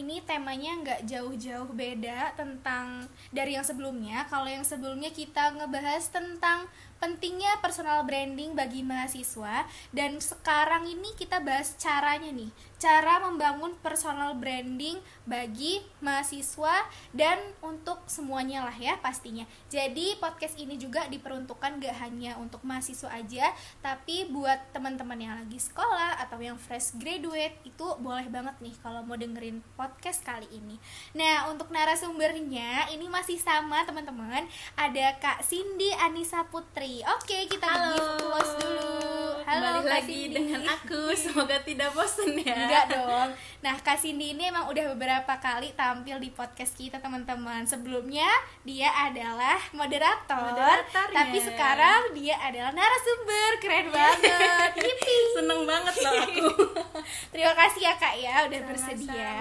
Ini temanya nggak jauh-jauh beda tentang dari yang sebelumnya. Kalau yang sebelumnya kita ngebahas tentang pentingnya personal branding bagi mahasiswa dan sekarang ini kita bahas caranya nih cara membangun personal branding bagi mahasiswa dan untuk semuanya lah ya pastinya jadi podcast ini juga diperuntukkan gak hanya untuk mahasiswa aja tapi buat teman-teman yang lagi sekolah atau yang fresh graduate itu boleh banget nih kalau mau dengerin podcast kali ini nah untuk narasumbernya ini masih sama teman-teman ada Kak Cindy Anissa Putri Oke, kita Halo. give close dulu. Halo, Kembali Kak lagi Cindy. dengan aku. Semoga tidak bosan ya. Enggak dong. Nah, Kak Cindy ini emang udah beberapa kali tampil di podcast kita, teman-teman. Sebelumnya dia adalah moderator, Moderatornya. tapi sekarang dia adalah narasumber. Keren banget. Seneng banget loh aku. Terima kasih ya, Kak ya udah Sama-sama. bersedia.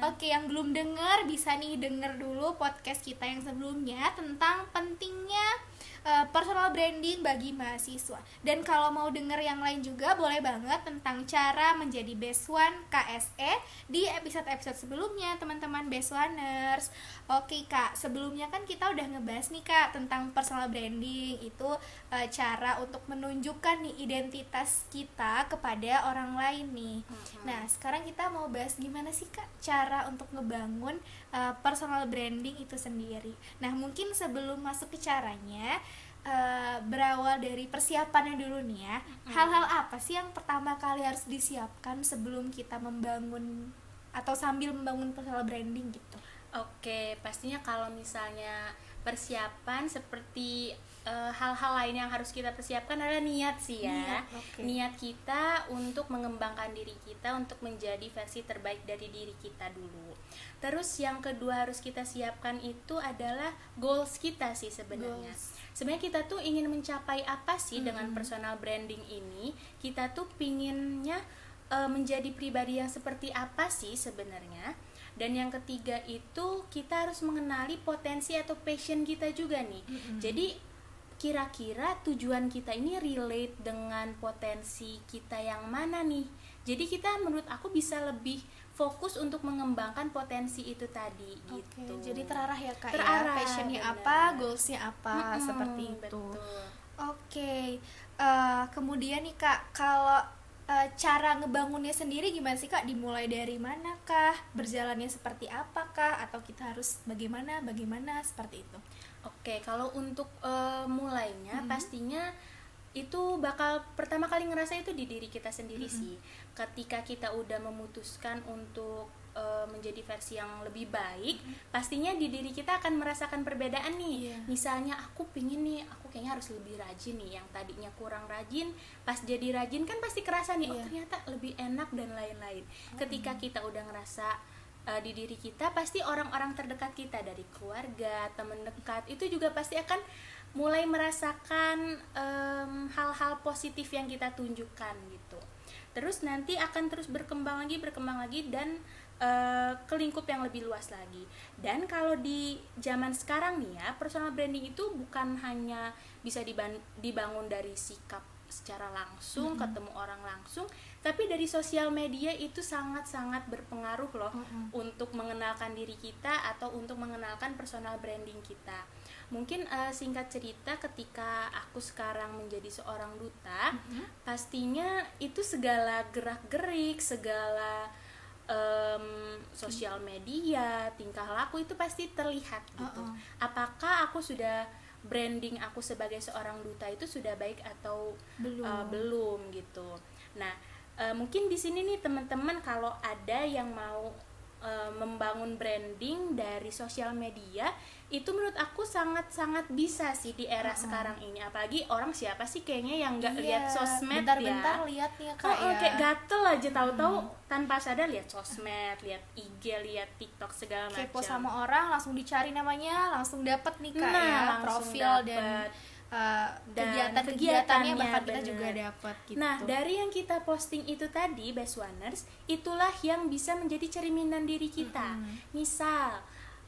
Oke, yang belum denger bisa nih denger dulu podcast kita yang sebelumnya tentang pentingnya uh, personal branding bagi mahasiswa. Dan kalau mau denger yang lain juga boleh banget tentang cara menjadi best one KSE di episode-episode sebelumnya, teman-teman best oneers. Oke, Kak, sebelumnya kan kita udah ngebahas nih, Kak, tentang personal branding. Itu uh, cara untuk menunjukkan nih identitas kita kepada orang lain nih. Nah, sekarang kita mau bahas gimana sih Kak cara untuk ngebangun uh, personal branding itu sendiri. Nah, mungkin sebelum masuk ke caranya uh, berawal dari persiapannya dulu nih ya. Hal-hal apa sih yang pertama kali harus disiapkan sebelum kita membangun atau sambil membangun personal branding gitu? Oke, pastinya kalau misalnya persiapan seperti eh, hal-hal lain yang harus kita persiapkan adalah niat sih ya. Niat, oke. Niat kita untuk mengembangkan diri kita untuk menjadi versi terbaik dari diri kita dulu. Terus yang kedua harus kita siapkan itu adalah goals kita sih sebenarnya. Sebenarnya kita tuh ingin mencapai apa sih dengan Mm-mm. personal branding ini? Kita tuh pinginnya eh, menjadi pribadi yang seperti apa sih sebenarnya? Dan yang ketiga itu kita harus mengenali potensi atau passion kita juga nih. Mm-mm. Jadi kira-kira tujuan kita ini relate dengan potensi kita yang mana nih? Jadi kita menurut aku bisa lebih fokus untuk mengembangkan potensi itu tadi Oke, gitu. jadi terarah ya Kak Terarah, ya. Passionnya benar. apa, goalsnya apa, Mm-mm, seperti itu. betul. Oke, eh, kemudian nih kak, kalau cara ngebangunnya sendiri gimana sih kak? Dimulai dari mana kah? Berjalannya seperti apakah? Atau kita harus bagaimana? Bagaimana seperti itu? Oke, kalau untuk eh, mulainya Mhm. pastinya itu bakal pertama kali ngerasa itu di diri kita sendiri Mhm. sih. Ketika kita udah memutuskan untuk eh, menjadi versi yang lebih baik, pastinya di diri kita akan merasakan perbedaan nih. Iya. Misalnya aku pingin nih, aku kayaknya harus lebih rajin nih. Yang tadinya kurang rajin, pas jadi rajin kan pasti kerasa nih, oh Iya. ternyata lebih enak dan lain-lain. Ketika kita udah ngerasa uh, di diri kita pasti orang-orang terdekat kita dari keluarga teman dekat itu juga pasti akan mulai merasakan em, hal-hal positif yang kita tunjukkan gitu terus nanti akan terus berkembang lagi berkembang lagi dan eh, ke lingkup yang lebih luas lagi dan kalau di zaman sekarang nih ya personal branding itu bukan hanya bisa diban- dibangun dari sikap secara langsung Mhm. ketemu orang langsung tapi dari sosial media itu sangat-sangat berpengaruh loh Mhm. untuk mengenalkan diri kita atau untuk mengenalkan personal branding kita. Mungkin eh, singkat cerita ketika aku sekarang menjadi seorang duta, Mhm. pastinya itu segala gerak-gerik, segala em, sosial media, tingkah laku itu pasti terlihat gitu. Uh-uh. Apakah aku sudah branding aku sebagai seorang duta itu sudah baik atau Belum. uh, belum gitu. Nah, uh, mungkin di sini nih teman-teman kalau ada yang mau uh, membangun branding dari sosial media, itu menurut aku sangat-sangat bisa sih di era Uh-uh. sekarang ini. Apalagi orang siapa sih kayaknya yang nggak Iya, lihat sosmed bentar-bentar ya? lihat nih ya Oh, kak oh, ya. kayak gatel aja tahu-tahu tanpa sadar lihat sosmed, lihat IG, lihat TikTok segala macam. Kepo sama orang langsung dicari namanya, langsung dapet nih kak Nah, ya profil dan dapet. Uh, Dan kegiatan-kegiatannya kegiatannya, bahkan kita bener. juga dapat gitu. Nah, dari yang kita posting itu tadi, Best Oneers, itulah yang bisa menjadi cerminan diri kita. Mm-mm. Misal,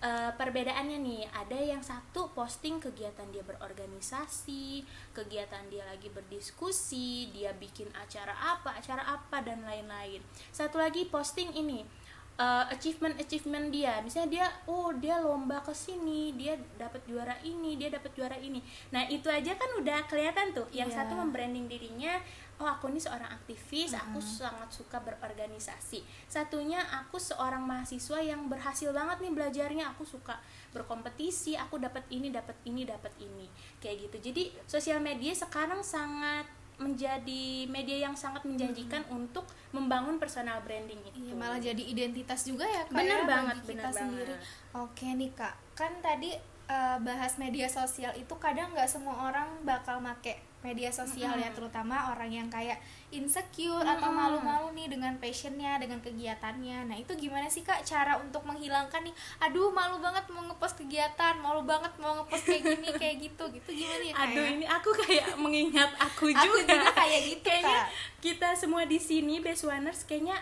eh, perbedaannya nih ada yang satu posting kegiatan dia berorganisasi kegiatan dia lagi berdiskusi dia bikin acara apa acara apa dan lain-lain satu lagi posting ini uh, achievement achievement dia. Misalnya dia oh dia lomba ke sini dia dapat juara ini dia dapat juara ini. Nah itu aja kan udah kelihatan tuh. Yang Iya. satu membranding dirinya oh aku ini seorang aktivis aku Mm-mm. sangat suka berorganisasi. Satunya aku seorang mahasiswa yang berhasil banget nih belajarnya. Aku suka berkompetisi aku dapat ini dapat ini dapat ini. Kayak gitu. Jadi sosial media sekarang sangat menjadi media yang sangat menjanjikan untuk membangun personal branding itu Iya, malah jadi identitas juga ya kak Bener ya, banget, bener kita sendiri. banget. Oke nih kak, kan tadi eh, bahas media sosial itu kadang nggak semua orang bakal make media sosial ya, Mm-mm. terutama orang yang kayak insecure atau Mm-mm. malu-malu nih dengan passionnya, dengan kegiatannya. Nah itu gimana sih kak cara untuk menghilangkan nih? Aduh malu banget mau ngepost kegiatan, malu banget mau ngepost kayak gini kayak gitu, gitu gimana ya kak? Aduh ya? ini aku kayak mengingat aku juga. Aku juga kayak gitu, Kayaknya Kak. kita semua di sini Best kayaknya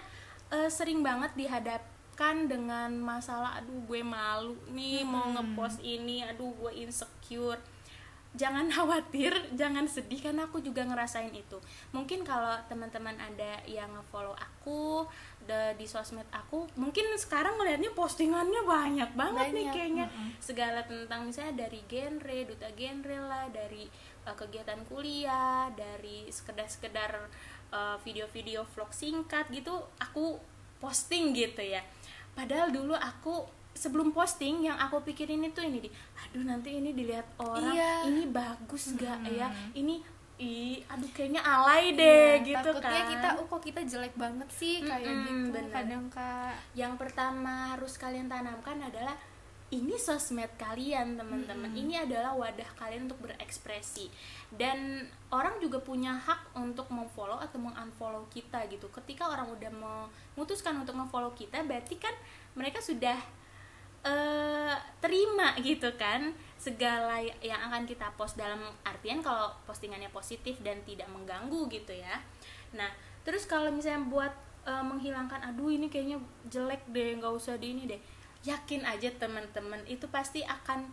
eh, sering banget dihadapkan dengan masalah aduh gue malu nih mau Hmm. ngepost ini, aduh gue insecure. Jangan khawatir, jangan sedih karena aku juga ngerasain itu. Mungkin kalau teman-teman ada yang nge-follow aku de- di sosmed aku, mungkin sekarang ngelihatnya postingannya banyak banget nih Banyak, kayaknya mm-mm. segala tentang misalnya dari genre, duta genre lah, dari uh, kegiatan kuliah, dari sekedar-sekedar uh, video-video vlog singkat gitu, aku posting gitu ya. Padahal dulu aku sebelum posting yang aku pikirin itu ini di, aduh nanti ini dilihat orang, Iya. ini bagus gak ya, ini ih aduh kayaknya alay deh Iya, gitu takutnya kan. kita, oh kok kita jelek banget sih kayak Mm-mm, gitu bener. kadang kak. yang pertama harus kalian tanamkan adalah ini sosmed kalian teman-teman. Hmm. ini adalah wadah kalian untuk berekspresi. Dan orang juga punya hak untuk memfollow atau mengunfollow kita gitu. Ketika orang udah memutuskan untuk memfollow kita berarti kan mereka sudah eh, terima gitu kan segala yang akan kita post. Dalam artian kalau postingannya positif dan tidak mengganggu gitu ya. Nah terus kalau misalnya buat eh, menghilangkan aduh ini kayaknya jelek deh nggak usah di ini deh yakin aja teman-teman itu pasti akan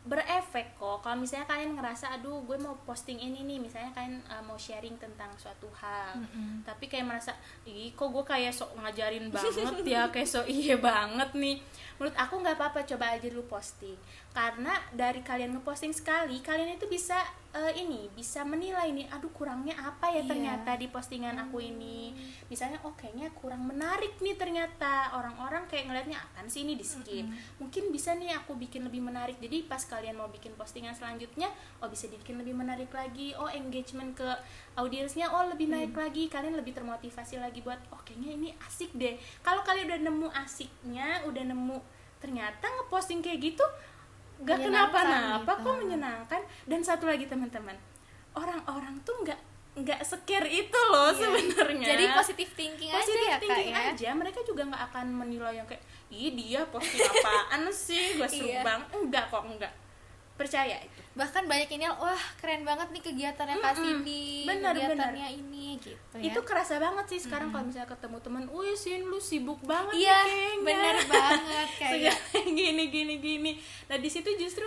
berefek kok. Kalau misalnya kalian ngerasa aduh gue mau posting ini nih misalnya kalian uh, mau sharing tentang suatu hal Mm-mm. tapi kayak merasa ih kok gue kayak sok ngajarin banget ya kayak sok iya banget nih. Menurut aku nggak apa-apa coba aja dulu posting karena dari kalian ngeposting sekali kalian itu bisa eh, ini bisa menilai nih aduh kurangnya apa ya Iya. ternyata di postingan aku ini. Misalnya oh kayaknya kurang menarik nih ternyata. Orang-orang kayak ngelihatnya akan sih ini di skip? Mungkin bisa nih aku bikin lebih menarik. Jadi pas kalian mau bikin postingan selanjutnya oh bisa dibikin lebih menarik lagi. Oh engagement ke audiensnya oh lebih naik lagi. Kalian lebih termotivasi lagi buat oh kayaknya ini asik deh. Kalau kalian udah nemu asiknya udah nemu ternyata ngeposting kayak gitu gak kenapa-napa gitu. kok menyenangkan dan satu lagi teman-teman orang-orang tuh nggak nggak scare itu loh Iya. sebenarnya Jadi positive thinking positif aja ya kak thinking ya. aja mereka juga nggak akan menilai yang kayak ih dia posting apaan sih gue seru Iya. banget enggak kok enggak percaya itu Bahkan banyak ini wah keren banget nih kegiatannya Kak Mm-mm. Cindy, Bener, kegiatannya ini gitu ya. itu kerasa banget sih sekarang kalau misalnya ketemu teman wih sin lu sibuk banget Iya, kayaknya." bener banget kayak gini gini gini nah di situ justru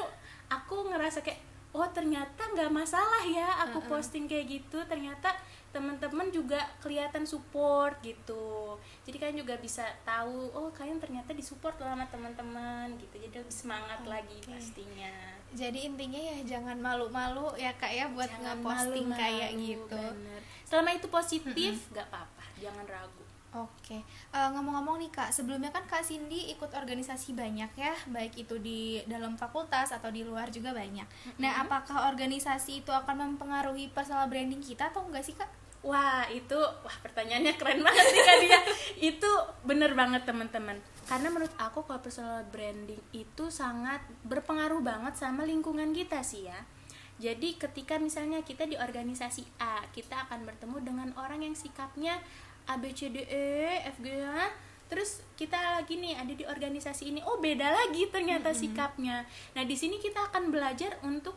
aku ngerasa kayak oh ternyata nggak masalah ya aku Mm-mm. posting kayak gitu ternyata teman-teman juga kelihatan support gitu jadi kalian juga bisa tahu oh kalian ternyata disupport loh sama teman-teman gitu jadi lebih semangat lagi Oke. pastinya Jadi intinya ya jangan malu-malu ya kak ya buat Jangan ngeposting malu-malu, kayak gitu. bener. selama itu positif nggak apa-apa jangan ragu Oke, Eh, ngomong-ngomong nih kak, sebelumnya kan kak Cindy ikut organisasi banyak ya, baik itu di dalam fakultas atau di luar juga banyak. Nah, apakah organisasi itu akan mempengaruhi personal branding kita atau enggak sih kak? Wah itu wah pertanyaannya keren banget nih Kak Dia. itu bener banget teman-teman. Karena menurut aku kalau personal branding itu sangat berpengaruh banget sama lingkungan kita sih ya. Jadi ketika misalnya kita di organisasi A, kita akan bertemu dengan orang yang sikapnya A B C D E F G H terus kita lagi nih ada di organisasi ini oh beda lagi ternyata sikapnya. Nah di sini kita akan belajar untuk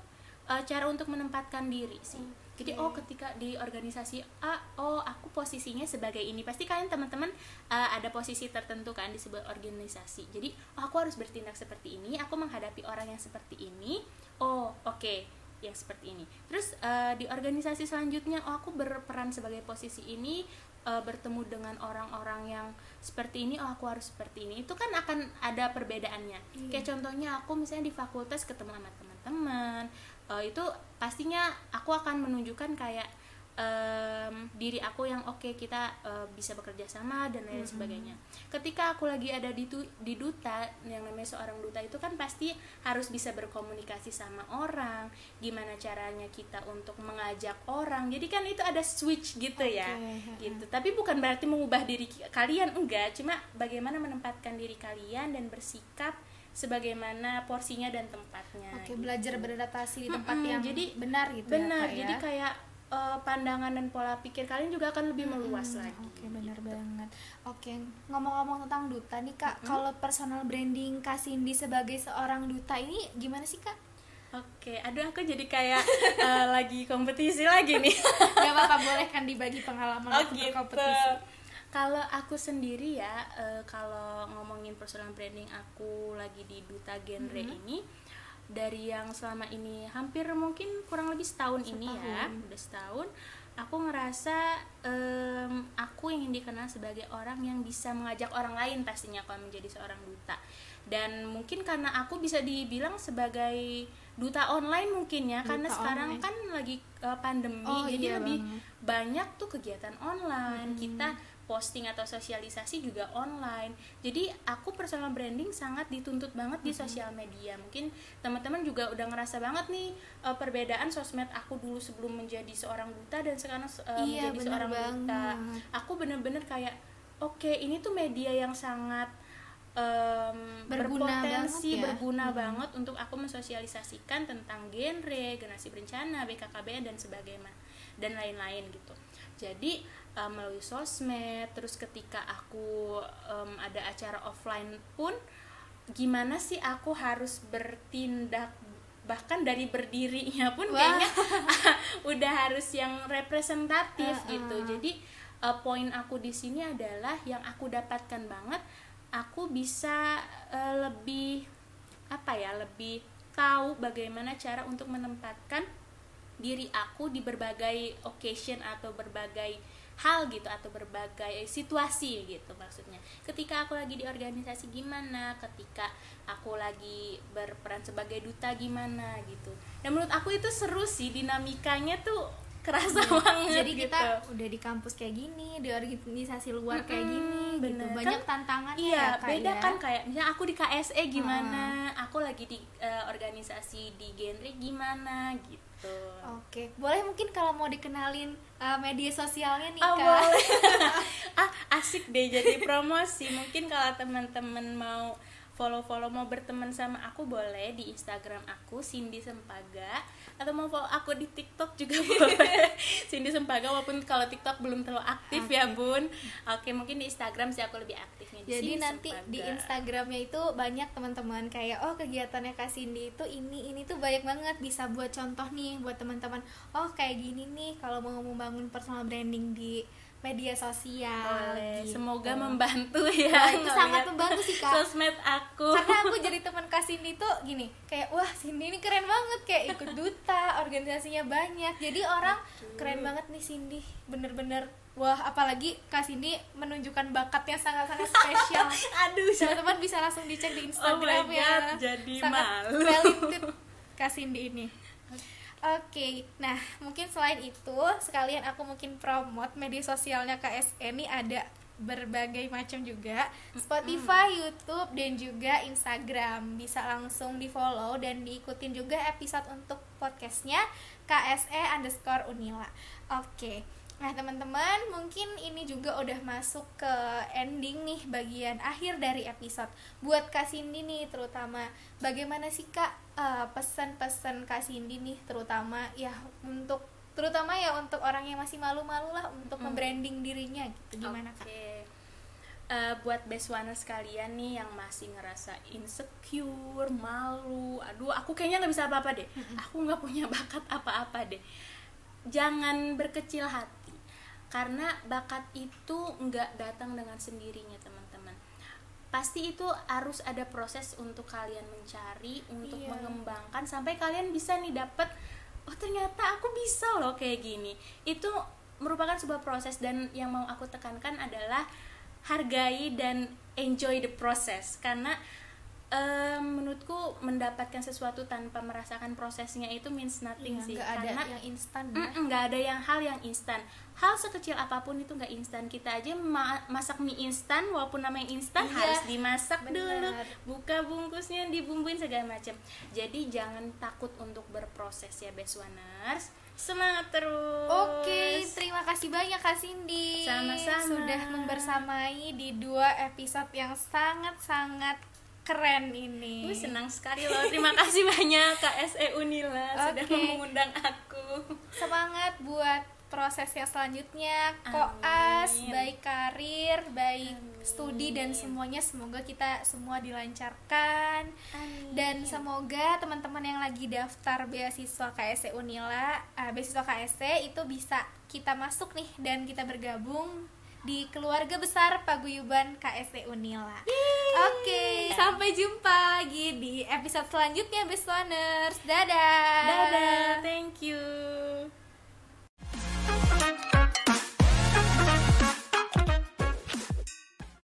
eh, cara untuk menempatkan diri sih jadi oh ketika di organisasi A oh aku posisinya sebagai ini pasti kalian teman-teman uh, ada posisi tertentu kan di sebuah organisasi jadi oh, aku harus bertindak seperti ini aku menghadapi orang yang seperti ini oh oke okay yang seperti ini. Terus uh, di organisasi selanjutnya, oh aku berperan sebagai posisi ini uh, bertemu dengan orang-orang yang seperti ini, oh aku harus seperti ini. Itu kan akan ada perbedaannya. Iya. Kayak contohnya aku misalnya di fakultas ketemu sama teman-teman, uh, itu pastinya aku akan menunjukkan kayak um, diri aku yang oke okay, kita uh, bisa bekerja sama dan lain mm -hmm. sebagainya. Ketika aku lagi ada di tu, di duta yang namanya seorang duta itu kan pasti harus bisa berkomunikasi sama orang, gimana caranya kita untuk mengajak orang. Jadi kan itu ada switch gitu okay. ya. Gitu. Tapi bukan berarti mengubah diri kalian enggak, cuma bagaimana menempatkan diri kalian dan bersikap sebagaimana porsinya dan tempatnya. Oke, gitu. belajar beradaptasi di tempat mm -hmm, yang jadi benar gitu ya, benar, ya. Jadi kayak uh, pandangan dan pola pikir kalian juga akan lebih meluas hmm, lagi. Oke, okay, benar gitu. banget. Oke, okay. ngomong-ngomong tentang duta nih Kak, hmm? kalau personal branding Kak Cindy sebagai seorang duta ini gimana sih Kak? Oke, okay. aduh aku jadi kayak uh, lagi kompetisi lagi nih. Gak apa-apa, boleh kan dibagi pengalaman oh, gitu. kompetisi. Kalau aku sendiri ya, uh, kalau ngomongin personal branding aku lagi di duta genre -hmm. ini, dari yang selama ini hampir mungkin kurang lebih setahun, setahun. ini ya udah setahun aku ngerasa um, aku ingin dikenal sebagai orang yang bisa mengajak orang lain pastinya kalau menjadi seorang duta dan mungkin karena aku bisa dibilang sebagai duta online mungkin ya duta karena sekarang kan lagi uh, pandemi oh, jadi iya lebih banget. banyak tuh kegiatan online hmm. kita posting atau sosialisasi juga online jadi aku personal branding sangat dituntut banget di sosial media mungkin teman-teman juga udah ngerasa banget nih uh, perbedaan sosmed aku dulu sebelum menjadi seorang duta dan sekarang uh, iya, menjadi seorang banget. duta aku bener-bener kayak oke okay, ini tuh media yang sangat um, berguna berpotensi banget ya? berguna hmm. banget untuk aku mensosialisasikan tentang genre generasi berencana BKKBN dan sebagainya dan lain-lain gitu jadi um, melalui sosmed terus ketika aku um, ada acara offline pun gimana sih aku harus bertindak bahkan dari berdirinya pun Wah. kayaknya udah harus yang representatif uh, uh. gitu jadi uh, poin aku di sini adalah yang aku dapatkan banget aku bisa uh, lebih apa ya lebih tahu bagaimana cara untuk menempatkan diri aku di berbagai occasion atau berbagai hal gitu atau berbagai situasi gitu maksudnya ketika aku lagi di organisasi gimana ketika aku lagi berperan sebagai duta gimana gitu dan menurut aku itu seru sih dinamikanya tuh kerasa hmm. banget jadi gitu. kita udah di kampus kayak gini di organisasi luar hmm, kayak gini. Bener. gitu banyak kan, tantangan iya ya, beda ya. kan kayak misalnya aku di KSE gimana hmm. aku lagi di uh, organisasi di genre gimana gitu Oke, boleh mungkin kalau mau dikenalin uh, media sosialnya nih oh, kak. Boleh. ah asik deh jadi promosi. Mungkin kalau teman-teman mau follow-follow mau berteman sama aku boleh di Instagram aku Cindy Sempaga atau mau follow aku di TikTok juga boleh Cindy Sempaga walaupun kalau TikTok belum terlalu aktif okay. ya bun oke mungkin di Instagram sih aku lebih aktifnya jadi Cindy nanti Sempaga. di Instagramnya itu banyak teman-teman kayak oh kegiatannya Kak Cindy itu ini ini tuh banyak banget bisa buat contoh nih buat teman-teman oh kayak gini nih kalau mau membangun personal branding di media sosial Boleh. Gitu. semoga membantu ya wah, itu sangat membantu sih kak. sosmed aku. Karena aku jadi teman kak Cindy tuh gini kayak wah Cindy ini keren banget kayak ikut duta organisasinya banyak. Jadi orang Aduh. keren banget nih Cindy. Bener-bener wah apalagi kak Cindy menunjukkan bakatnya sangat-sangat spesial. Aduh. Teman-teman bisa langsung dicek di Instagram oh ya. Jadi sangat malu. talented kak Cindy ini Oke, okay. nah mungkin selain itu sekalian aku mungkin promote media sosialnya KSN ini ada berbagai macam juga Spotify, mm. YouTube dan juga Instagram bisa langsung di follow dan diikutin juga episode untuk podcastnya KSE underscore Unila. Oke. Okay. Nah teman-teman mungkin ini juga udah masuk ke ending nih bagian akhir dari episode. Buat Kak Cindy nih terutama. Bagaimana sih Kak uh, pesan-pesan Kak Cindy nih terutama ya untuk Terutama ya untuk orang yang masih malu-malu lah untuk hmm. membranding dirinya gitu. Gimana okay. Kak? Uh, buat beswana sekalian nih yang masih ngerasa insecure, malu, aduh aku kayaknya nggak bisa apa-apa deh, aku nggak punya bakat apa-apa deh. Jangan berkecil hati karena bakat itu nggak datang dengan sendirinya teman-teman. Pasti itu harus ada proses untuk kalian mencari untuk Iya. mengembangkan sampai kalian bisa nih dapet oh ternyata aku bisa loh kayak gini. Itu merupakan sebuah proses dan yang mau aku tekankan adalah hargai dan enjoy the process. Karena em, menurutku mendapatkan sesuatu tanpa merasakan prosesnya itu means nothing Iya, sih. nggak ada karena yang instan ya. Nggak ada yang hal yang instan. Hal sekecil apa pun itu nggak instan. Kita aja ma- masak mie instan walaupun namanya instan Iya, harus dimasak benar. dulu buka bungkusnya dibumbuin segala macam jadi jangan takut untuk berproses ya Beswaners semangat terus. Oke, terima kasih banyak Kak Cindy. Sama-sama. Sudah membersamai di dua episode yang sangat-sangat keren ini Gue senang sekali loh terima kasih banyak KSE Unila sudah Oke. mengundang aku Semangat buat proses yang selanjutnya Koas, Amin. baik karir, baik Amin. studi dan semuanya Semoga kita semua dilancarkan Amin. Dan semoga teman-teman yang lagi daftar beasiswa KSE Unila, eh, beasiswa KSE itu bisa kita masuk nih dan kita bergabung di keluarga besar paguyuban KSE Unila. Oke, sampai jumpa lagi di episode selanjutnya, Best Runners. Dadah. dadah thank you